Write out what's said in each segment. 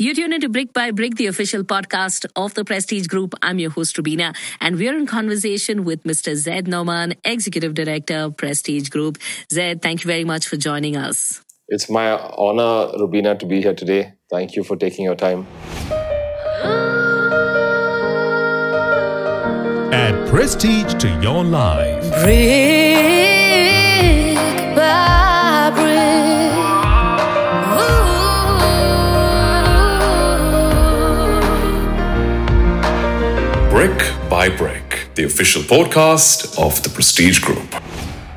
You tune into Brick by Brick, the official podcast of the Prestige Group. I'm your host, Rubina, and we're in conversation with Mr. Zayd Noaman, Executive Director, Prestige Group. Zayd, thank you very much for joining us. It's my honor, Rubina, to be here today. Thank you for taking your time. Add prestige to your life. Brick Brick by Brick, the official podcast of the Prestige Group.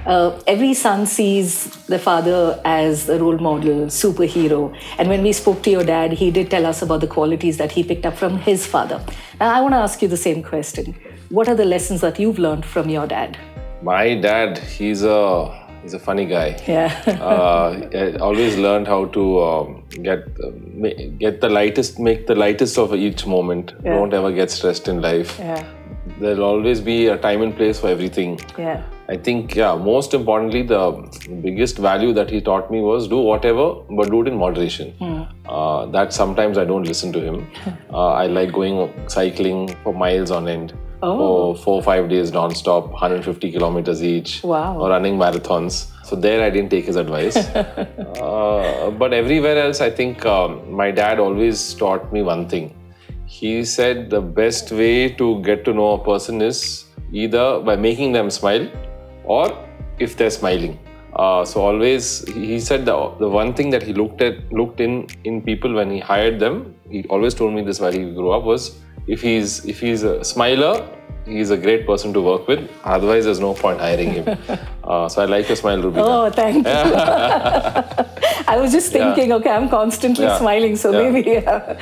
Uh, every son sees the father as a role model, superhero. And when we spoke to your dad, he did tell us about the qualities that he picked up from his father. Now, I want to ask you the same question. What are the lessons that you've learned from your dad? My dad, he's a he's a funny guy. Yeah. uh, I always learned how to um, get uh, get the lightest, make the lightest of each moment. Yeah. Don't ever get stressed in life. yeah. There'll always be a time and place for everything. Yeah. I think, yeah, most importantly, the biggest value that he taught me was do whatever, but do it in moderation. Uh, that sometimes I don't listen to him. Uh, I like going cycling for miles on end. For four or five days non-stop, 150 kilometers each. Wow. Or running marathons. So there I didn't take his advice. uh, but everywhere else, I think um, my dad always taught me one thing. He said the best way to get to know a person is either by making them smile or if they're smiling. Uh, so always, he said the, the one thing that he looked at, looked in in people when he hired them. He always told me this while he grew up was if he's if he's a smiler, he's a great person to work with. Otherwise, there's no point hiring him. uh, so I like your smile, Rubina. Oh, thank you. I was just Yeah. thinking, okay, I'm constantly Yeah. smiling, so Yeah. maybe. Yeah.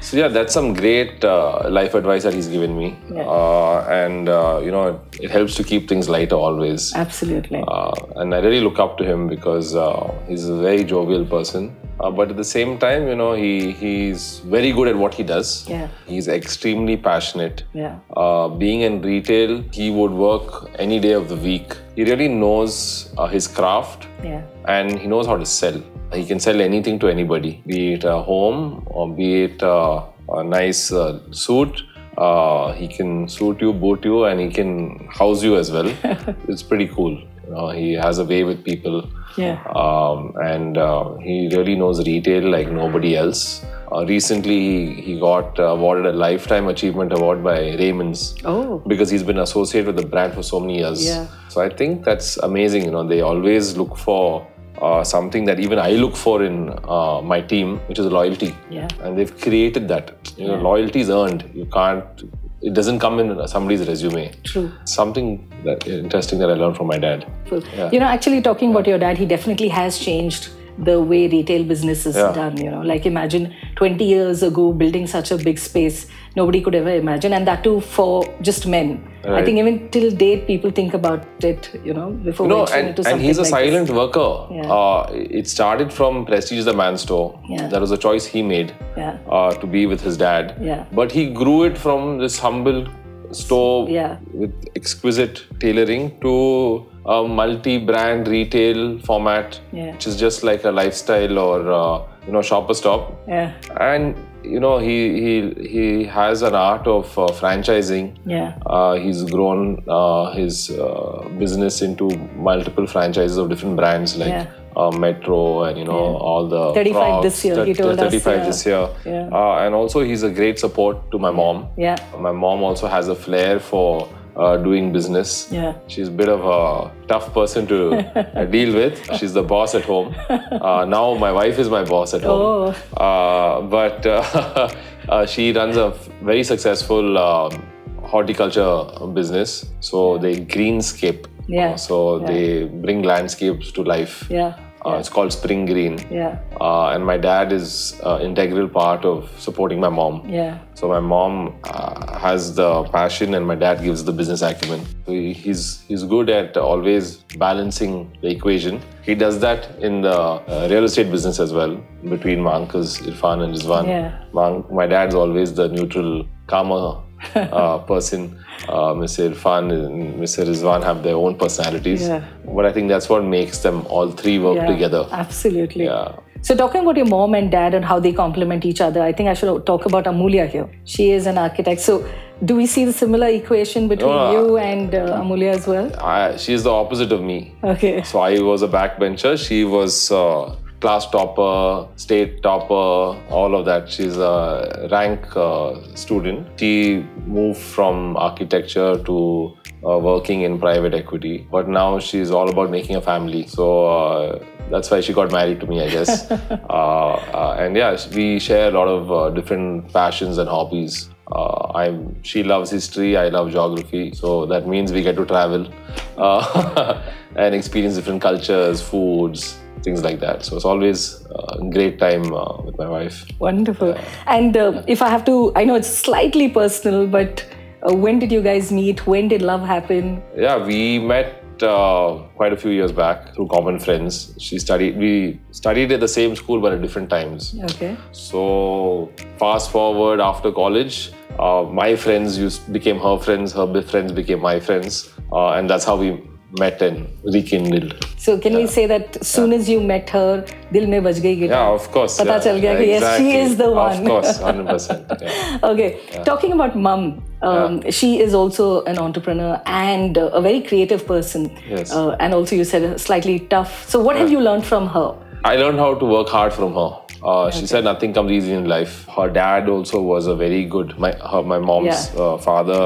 So yeah, that's some great uh, life advice that he's given me, uh, and uh, you know it, it helps to keep things lighter always. Absolutely. Uh, and I really look up to him because uh, he's a very jovial person. Uh, but at the same time, you know, he he's very good at what he does. Yeah. He's extremely passionate. Yeah. Uh, being in retail, he would work any day of the week. He really knows uh, his craft Yeah. and he knows how to sell. He can sell anything to anybody, be it a home or be it uh, a nice uh, suit. Uh, he can suit you, boot you, and he can house you as well. it's pretty cool. You know, he has a way with people, Yeah. um, and uh, he really knows retail like nobody else. Uh, recently, he, got awarded a Lifetime Achievement Award by Raymond's Oh. because he's been associated with the brand for so many years. Yeah. So I think that's amazing. You know, they always look for uh, something that even I look for in uh, my team, which is loyalty. Yeah. And they've created that. You know, loyalty is earned. You can't. It doesn't come in somebody's resume. True. Something that interesting that I learned from my dad. True. You know, actually, talking about your dad, he definitely has changed the way retail business is Yeah. done. You know, like imagine 20 years ago building such a big space, nobody could ever imagine, and that too for just men. I think even till date, people think about it. You know, before No, venturing and, and he's a like silent This. worker. Yeah. Uh, it started from Prestige the Man Store. Yeah. That was a choice he made Yeah. uh, to be with his dad. Yeah. But he grew it from this humble store Yeah. with exquisite tailoring to a multi-brand retail format, Yeah. which is just like a lifestyle or uh, you know shopper stop. Yeah. And you know he he he has an art of uh, franchising. Yeah. Uh, he's grown uh, his uh, business into multiple franchises of different brands like Yeah. Uh, Metro and you know all the 35 Crocs, this year, he told us, 35 yeah. this year. Yeah. Uh, and also he's a great support to my mom. Yeah. My mom also has a flair for uh, doing business. Yeah. She's a bit of a tough person to uh, deal with. She's the boss at home. Uh, now my wife is my boss at home. Oh. Uh, but uh, uh, she runs a f- very successful um, horticulture business. So they greenscape. Yeah. Uh, so Yeah. they bring landscapes to life. Yeah. Uh, it's called Spring Green. Yeah. Uh, and my dad is uh, integral part of supporting my mom. Yeah. So my mom uh, has the passion, and my dad gives the business acumen. So he's he's good at always balancing the equation. He does that in the uh, real estate business as well. Between my uncles Irfan and Rizwan, Yeah. my, my dad's always the neutral, calmer uh, person. Uh, Mr. Irfan and Mr. Rizwan have their own personalities, Yeah. but I think that's what makes them all three work Yeah. together. Absolutely. Yeah. So, talking about your mom and dad and how they complement each other, I think I should talk about Amulya here. She is an architect. So, do we see the similar equation between No, you and uh, Amulya as well? I, is the opposite of me. Okay. So I was a backbencher. She was uh, class topper, state topper, all of that. She's a rank uh, student. She moved from architecture to uh, working in private equity, but now she's all about making a family. So uh, that's why she got married to me, I guess. uh, uh, and yeah, we share a lot of uh, different passions and hobbies. Uh, I'm, she loves history, I love geography, so that means we get to travel uh, and experience different cultures, foods, things like that. So it's always a great time uh, with my wife. Wonderful. And uh, if I have to, I know it's slightly personal, but uh, when did you guys meet? When did love happen? Yeah, we met uh, quite a few years back through common friends. She studied, we studied at the same school but at different times. Okay. So fast forward after college, uh, my friends used became her friends, her friends became my friends, uh, and that's how we met and rekindled. So can we say that as soon as you met her, dil mein baj gayi guitar? Yeah, of course. Pata yeah, chal gaya yeah, ki yes, she exactly. is the one. Of course, hundred percent. Yeah. Okay, talking about mum, um, she is also an entrepreneur and uh, a very creative person. Yes. Uh, and also, you said slightly tough. So, what have you learned from her? I learned how to work hard from her. Uh, She said nothing comes easy in life. Her dad also was a very good. My her, my mom's Yeah. uh, father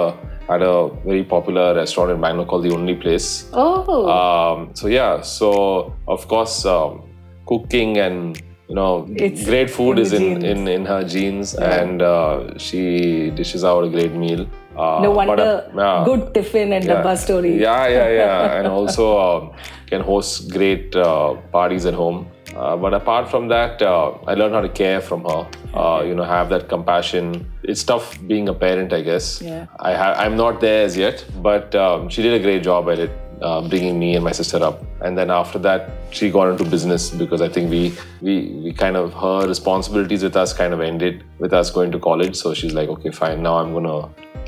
had a very popular restaurant in Bangalore called the Only Place. Oh, Um, so yeah, so of course, um, cooking and you know, It's great food in is in, in in her genes, and uh, she dishes out a great meal. Uh, no but, wonder. uh, yeah. Good tiffin and Yeah. dabba story. Yeah, yeah, yeah. and also um, can host great uh, parties at home. Uh, but apart from that, uh, I learned how to care from her. Uh, you know, have that compassion. It's tough being a parent, I guess. Yeah. I ha- I'm not there as yet, but um, she did a great job at it. Uh, bringing me and my sister up, and then after that, she got into business because I think we we we kind of her responsibilities with us kind of ended with us going to college. So she's like, okay, fine, now I'm gonna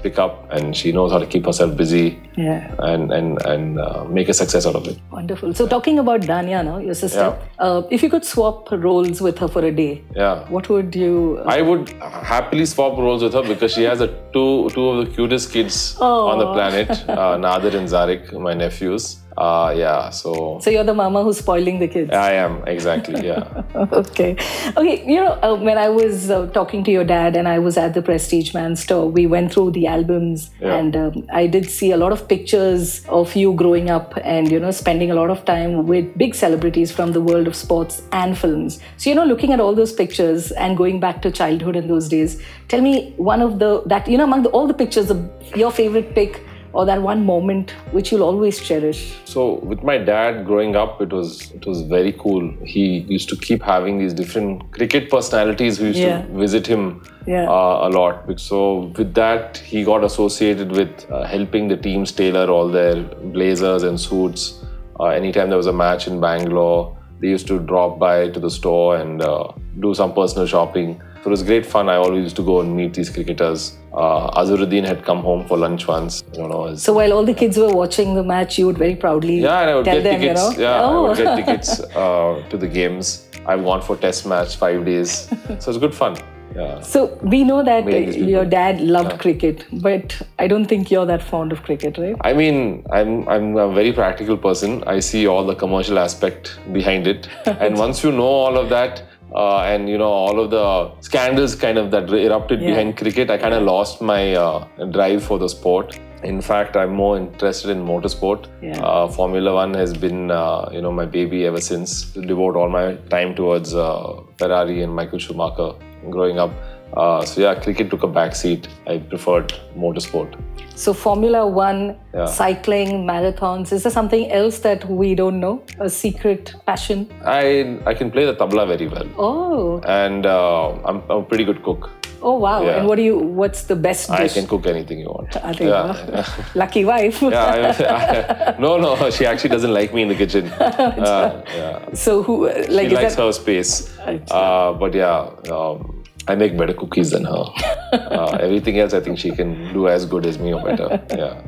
pick up, and she knows how to keep herself busy Yeah. and and and uh, make a success out of it. Wonderful. So, talking about Danya now, your sister, uh, if you could swap roles with her for a day, Yeah. what would you? uh, I would happily swap roles with her because she has a two two of the cutest kids on the planet, uh, Nadir and Zarik, my nephews. Uh, yeah, so so, you're the mama who's spoiling the kids. I am exactly yeah. okay. Okay. You know, uh, when I was uh, talking to your dad and I was at the Prestige Man store, we went through the albums Yeah. and um, I did see a lot of pictures of you growing up and, you know, spending a lot of time with big celebrities from the world of sports and films. So, you know, looking at all those pictures and going back to childhood in those days, tell me one of the, that, you know, among the, all the pictures, the, your favorite pic or that one moment which you'll always cherish. So with my dad growing up, it was it was very cool. He used to keep having these different cricket personalities who used Yeah. to visit him Yeah. uh, a lot. So with that, he got associated with uh, helping the teams tailor all their blazers and suits. Uh, anytime there was a match in Bangalore, they used to drop by to the store and uh, do some personal shopping. So it was great fun. I always used to go and meet these cricketers. Uh, Azharuddin had come home for lunch once. You know, So while all the kids were watching the match, you would very proudly yeah, and I would tell get them, tickets. you know. Yeah, I oh. would get tickets uh, to the games. I've gone for test match five days, so it's good fun. Yeah. So we know that Made these people- your dad loved cricket, but I don't think you're that fond of cricket, right? I mean, I'm I'm a very practical person. I see all the commercial aspect behind it, and once you know all of that, uh, and you know all of the scandals kind of that erupted Yeah. behind cricket, I kind of lost my uh, drive for the sport. In fact, I'm more interested in motorsport. Yeah. Uh, Formula One has been, uh, you know, my baby ever since. Devote all my time towards uh, Ferrari and Michael Schumacher growing up. Uh, so yeah, cricket took a backseat. I preferred motorsport. So Formula One, Yeah. cycling, marathons, is there something else that we don't know? A secret passion? I I can play the tabla very well, Oh, and uh, I'm, I'm a pretty good cook. oh wow! Yeah. And what do you? What's the best I can cook anything you want. I think, yeah, uh, Lucky wife. yeah. I, I, no, no, she actually doesn't like me in the kitchen. Uh, yeah, So who? uh, Like she likes that? her space. Uh, but yeah, um, I make better cookies than her. Uh, everything else, I think she can do as good as me or better. Yeah.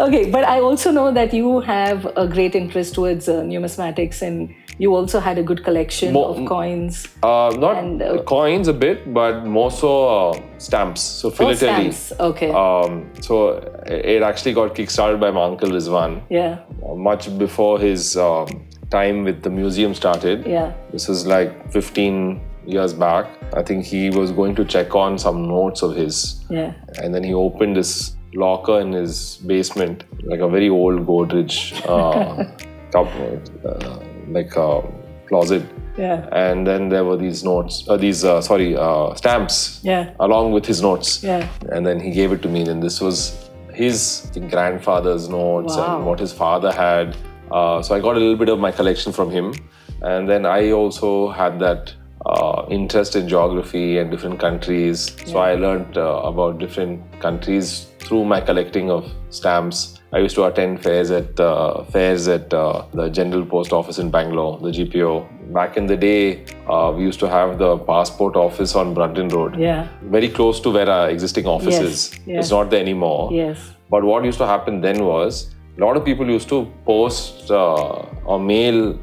Okay, but I also know that you have a great interest towards uh, numismatics and you also had a good collection of coins. Uh, not And, uh, coins a bit, but more so uh, stamps. So Oh, philately. stamps. Okay. Um, so it actually got kickstarted by my uncle Rizwan yeah. uh, much before his um, time with the museum started. Yeah. This is like 15 years back. I think he was going to check on some notes of his, Yeah. and then he opened this locker in his basement, like a very old Godrej uh, cup, uh, like a closet. Yeah. And then there were these notes, uh, these uh, sorry, uh, stamps, Yeah. along with his notes. Yeah. And then he gave it to me. and this was his think, grandfather's notes Wow. and what his father had. Uh, so I got a little bit of my collection from him. And then I also had that uh, interest in geography and different countries. So I learned uh, about different countries through my collecting of stamps. I used to attend fairs at uh, fairs at uh, the General Post Office in Bangalore, the GPO. Back in the day, uh, we used to have the passport office on Brunton Road Yeah. very close to where our existing office Yes, is. yeah. It's not there anymore. Yes. But what used to happen then was a lot of people used to post uh, or mail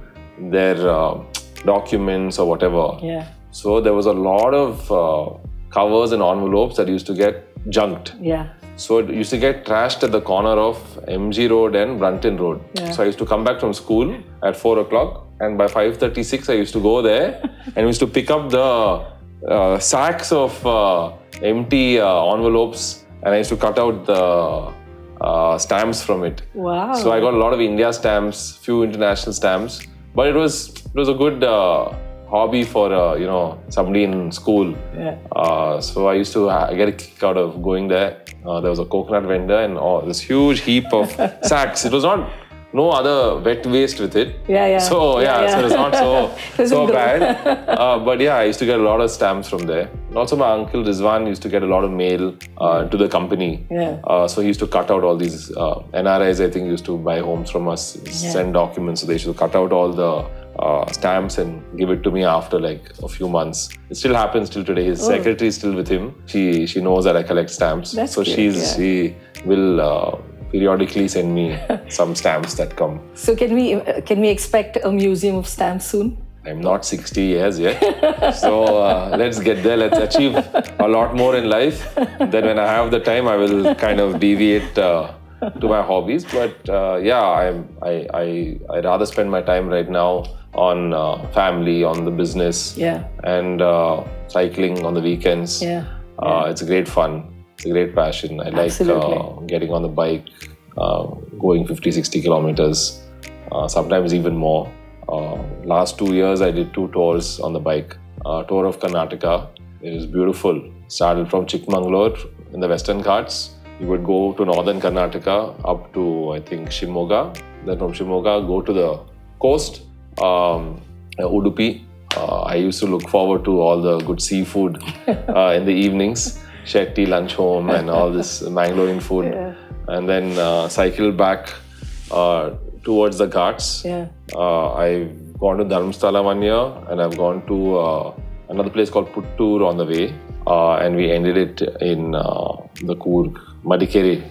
their uh, documents or whatever. Yeah. So there was a lot of uh, covers and envelopes that used to get junked. Yeah. So it used to get trashed at the corner of MG Road and Brunton Road. Yeah. So I used to come back from school at four o'clock, and by five thirty-six, I used to go there and used to pick up the uh, sacks of uh, empty uh, envelopes, and I used to cut out the uh, stamps from it. Wow. So I got a lot of India stamps, few international stamps, but it was it was a good uh, hobby for uh, you know somebody in school. Yeah. Uh, so I used to ha- get a kick out of going there. Uh, there was a coconut vendor and oh, this huge heap of sacks. It was not no other wet waste with it. Yeah, yeah. So yeah, Yeah, so yeah. it's not so so bad. Uh, but yeah, I used to get a lot of stamps from there. And also, my uncle Rizwan used to get a lot of mail uh, to the company. Yeah. Uh, so he used to cut out all these uh, NRIs. I think used to buy homes from us, send documents. So they used to cut out all the uh, stamps and give it to me after like a few months. It still happens till today. His secretary is still with him. She she knows that I collect stamps. Oh. That's so cute, she's yeah. she will uh, periodically send me some stamps that come. So can we uh, can we expect a museum of stamps soon? I'm not 60 years yet. so uh, let's get there. Let's achieve a lot more in life. Then when I have the time, I will kind of deviate uh, to my hobbies. But uh, yeah, I'm, I, I, I rather spend my time right now on uh, family, on the business, Yeah. and uh, cycling on the weekends. Yeah. Uh, it's great fun. It's a great passion. I like Absolutely. uh, getting on the bike, uh, going 50, 60 kilometers, uh, sometimes even more. Uh, last two years, I did two tours on the bike. Uh, tour of Karnataka. It is beautiful. Started from Chikmagalur in the Western Ghats. You would go to northern Karnataka up to, I think, Shimoga. Then from Shimoga, go to the coast, um, uh, Udupi. Uh, I used to look forward to all the good seafood uh, in the evenings. Shetty lunch home and all this Mangalorean food. And then uh, cycle back uh, towards the Ghats. Yeah. Uh, I've gone to Dharmasthala one year and I've gone to uh, another place called Puttur on the way. Uh, and we ended it in uh, the Coorg, Madikeri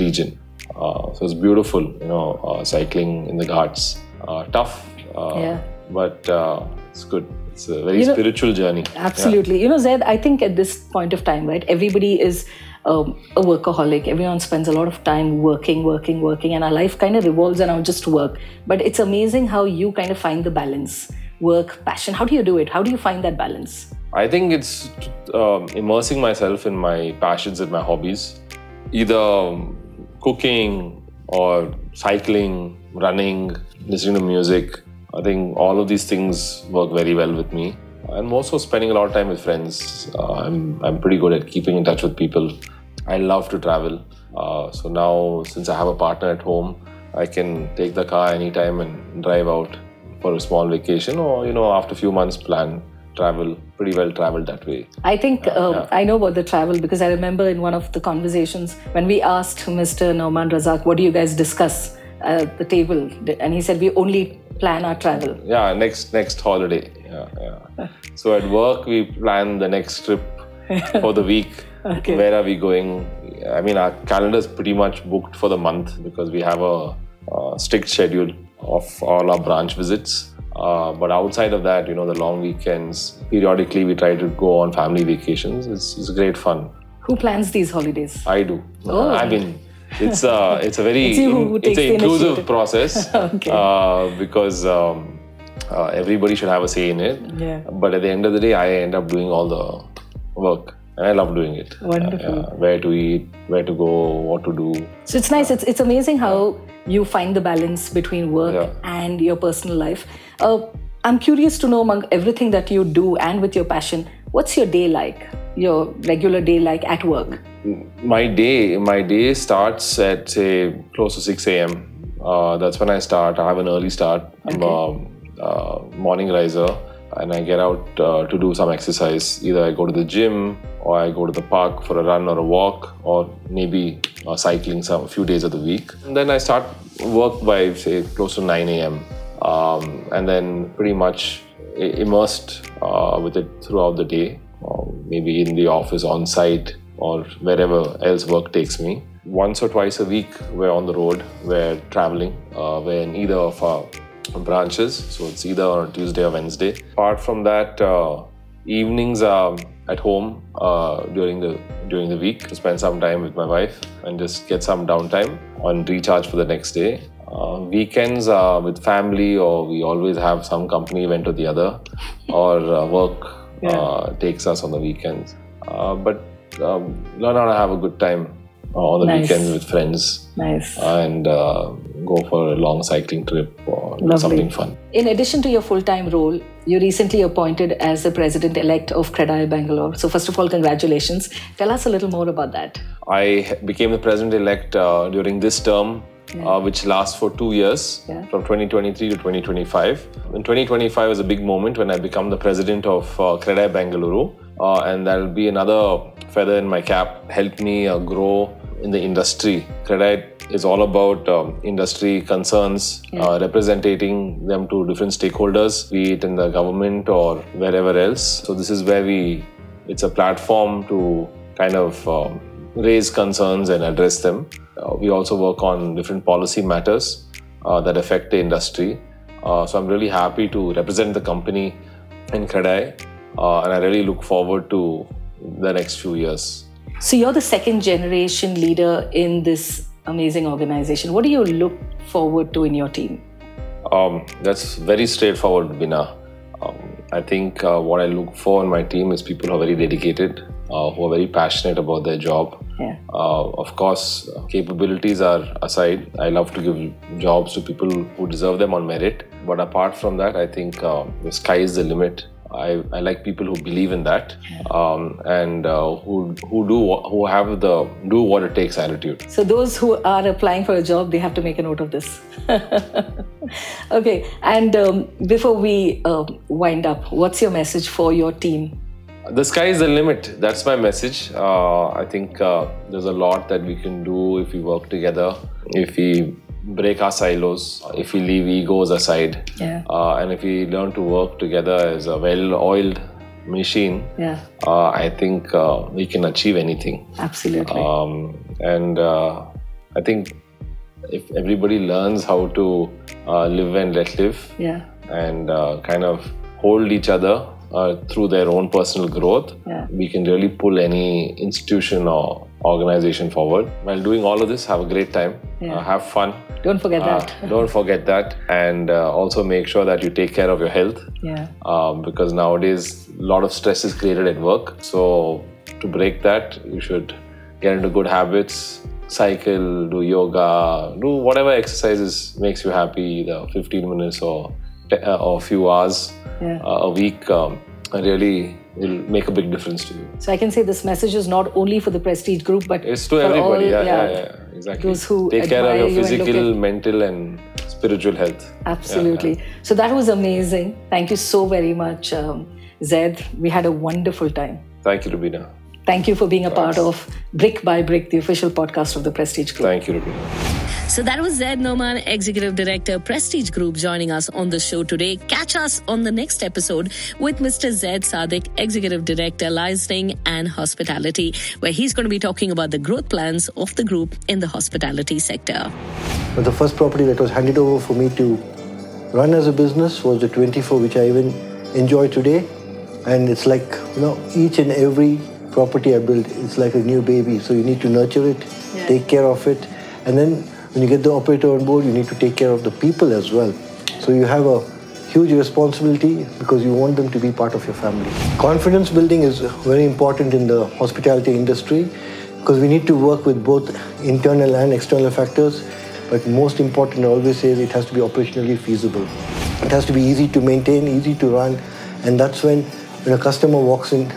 region. Uh, so it's beautiful, you know, uh, cycling in the Ghats. Uh, tough, uh, Yeah. but uh, it's good. It's a very You know- spiritual journey. Absolutely. You know, Zed, I think at this point of time, right, everybody is um, a workaholic. Everyone spends a lot of time working, working, working, and our life kind of revolves around just work. But it's amazing how you kind of find the balance work, passion. How do you do it? How do you find that balance? I think it's um, immersing myself in my passions and my hobbies, either um, cooking or cycling, running, listening to music. I think all of these things work very well with me. And also spending a lot of time with friends. Uh, I'm, I'm pretty good at keeping in touch with people. I love to travel. Uh, so now, since I have a partner at home, I can take the car anytime and drive out for a small vacation or, you know, after a few months, plan travel pretty well traveled that way. I think um, I know about the travel because I remember in one of the conversations when we asked Mr. Noaman Razack, what do you guys discuss at the table? And he said, we only plan our travel. Yeah, next next holiday. Yeah, yeah. So at work we plan the next trip for the week. Okay. Where are we going? I mean, our calendar is pretty much booked for the month because we have a, uh strict schedule of all our branch visits. Uh, but outside of that, you know, the long weekends, periodically we try to go on family vacations. It's, it's great fun. Who plans these holidays? I do. Oh. I mean, it's a it's a very It's who it's an inclusive initiative. process Okay. uh, because um, uh, everybody should have a say in it. Yeah. But at the end of the day, I end up doing all the work, and I love doing it. Wonderful. Where to eat, where to go, what to do. So it's nice. It's, it's amazing how you find the balance between work Yeah. and your personal life. Uh, I'm curious to know among everything that you do and with your passion, what's your day like? Your regular day like at work? my day my day starts at say close to 6 a.m uh, that's when i start i have an early start i'm a uh, morning riser and i get out uh, to do some exercise. Either i go to the gym or i go to the park for a run or a walk or maybe uh, cycling some a few days of the week. And then i start work by say close to 9 a.m um, and then pretty much immersed uh, with it throughout the day. Uh, maybe in the office on site or wherever else work takes me. Once or twice a week, we're on the road, we're traveling, uh, we're in either of our branches, so it's either on Tuesday or Wednesday. Apart from that, uh, evenings are at home uh, during the during the week to spend some time with my wife and just get some downtime and recharge for the next day. Uh, weekends are with family, or we always have some company event or the other, or uh, work uh, takes us on the weekends. Uh, but um, learn how to have a good time on the Nice. weekends with friends Nice. and uh, go for a long cycling trip or Lovely. something fun. In addition to your full time role, you recently appointed as the president elect of Credai Bangalore. So, first of all, congratulations. Tell us a little more about that. I became the president elect uh, during this term, uh, which lasts for two years Yeah. from 2023 to 2025. In 2025 is a big moment when I become the president of uh, Credai Bangalore, uh, and that'll be another feather in my cap, help me uh, grow in the industry. Credai is all about um, industry concerns, uh, representing them to different stakeholders, be it in the government or wherever else. So this is where we, it's a platform to kind of um, raise concerns and address them. Uh, we also work on different policy matters uh, that affect the industry. Uh, so I'm really happy to represent the company in Credai, uh, and I really look forward to the next few years. So, you're the second generation leader in this amazing organization. What do you look forward to in your team? Um, that's very straightforward, Bina. Um, I think uh, what I look for in my team is people who are very dedicated, uh, who are very passionate about their job. Yeah. Uh, of course, capabilities are aside. I love to give jobs to people who deserve them on merit. But apart from that, I think uh, the sky is the limit. I, I like people who believe in that um, and uh, who who do who have the do what it takes attitude. So, those who are applying for a job, they have to make a note of this. okay, and um, before we uh, wind up, what's your message for your team? The sky is the limit. That's my message. Uh, I think uh, there's a lot that we can do if we work together, if we break our silos, if we leave egos aside, Yeah. uh, and if we learn to work together as a well-oiled machine. Yeah, Uh, I think uh, we can achieve anything. absolutely. Um, and uh, I think if everybody learns how to uh, live and let live, yeah, and uh, kind of hold each other uh, through their own personal growth, Yeah. we can really pull any institution or organization forward. While doing all of this, have a great time, Yeah. uh, have fun. don't forget Uh, that. don't forget that, and uh, also make sure that you take care of your health Yeah, um, because nowadays a lot of stress is created at work. So to break that, you should get into good habits, cycle, do yoga, do whatever exercises makes you happy. The 15 minutes or te- uh, or a few hours Yeah. uh, a week um, really will make a big difference to you. so I can say this message is not only for the Prestige Group, but It's to everybody. all, yeah, yeah, yeah, exactly. Those who take care of your physical, at- mental, and spiritual health. Absolutely. So that was amazing. Thank you so very much, um, Zed. We had a wonderful time. Thank you, Rubina. Thank you for being a part of Brick by Brick, the official podcast of the Prestige Group. Thank you, Rubina. So that was Zayd Noaman, Executive Director, Prestige Group, joining us on the show today. Catch us on the next episode with Mr. Zaid Sadik, Executive Director, Licensing and Hospitality, where he's going to be talking about the growth plans of the group in the hospitality sector. The first property that was handed over for me to run as a business was the 24, which I even enjoy today. And it's like, you know, each and every property I build, it's like a new baby. So you need to nurture it, take care of it. And then when you get the operator on board, you need to take care of the people as well. So you have a huge responsibility because you want them to be part of your family. Confidence building is very important in the hospitality industry because we need to work with both internal and external factors. But most important, I always say, it has to be operationally feasible. It has to be easy to maintain, easy to run, and that's when when a customer walks in,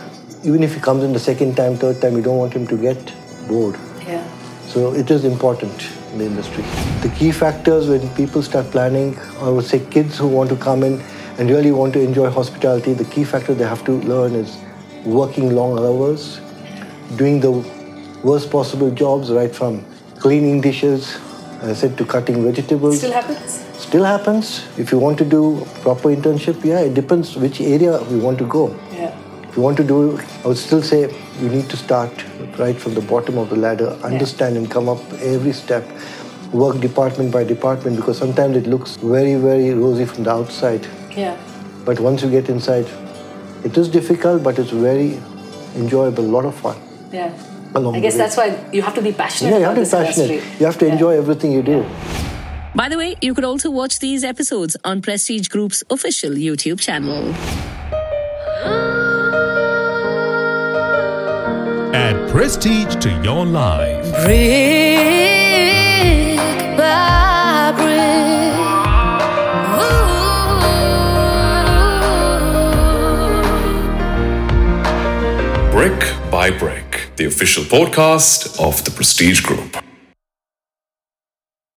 even if he comes in the second time, third time, you don't want him to get bored. Yeah. So it is important in the industry. The key factors when people start planning, I would say kids who want to come in and really want to enjoy hospitality, the key factor they have to learn is working long hours, doing the worst possible jobs, right from cleaning dishes, as I said, to cutting vegetables. Still happens? Still happens. If you want to do proper internship, yeah, it depends which area we want to go. Yeah. If you want to do, I would still say you need to start right from the bottom of the ladder, understand and come up every step, work department by department because sometimes it looks very, very rosy from the outside. Yeah. But once you get inside, it is difficult, but it's very enjoyable, a lot of fun. Yeah. Along I guess that's why you have to be passionate Yeah, you about have to be passionate. industry. You have to Yeah. enjoy everything you do. By the way, you could also watch these episodes on Prestige Group's official YouTube channel. Add prestige to your life. brick by brick. Ooh. Brick by Brick, the official podcast of the Prestige Group.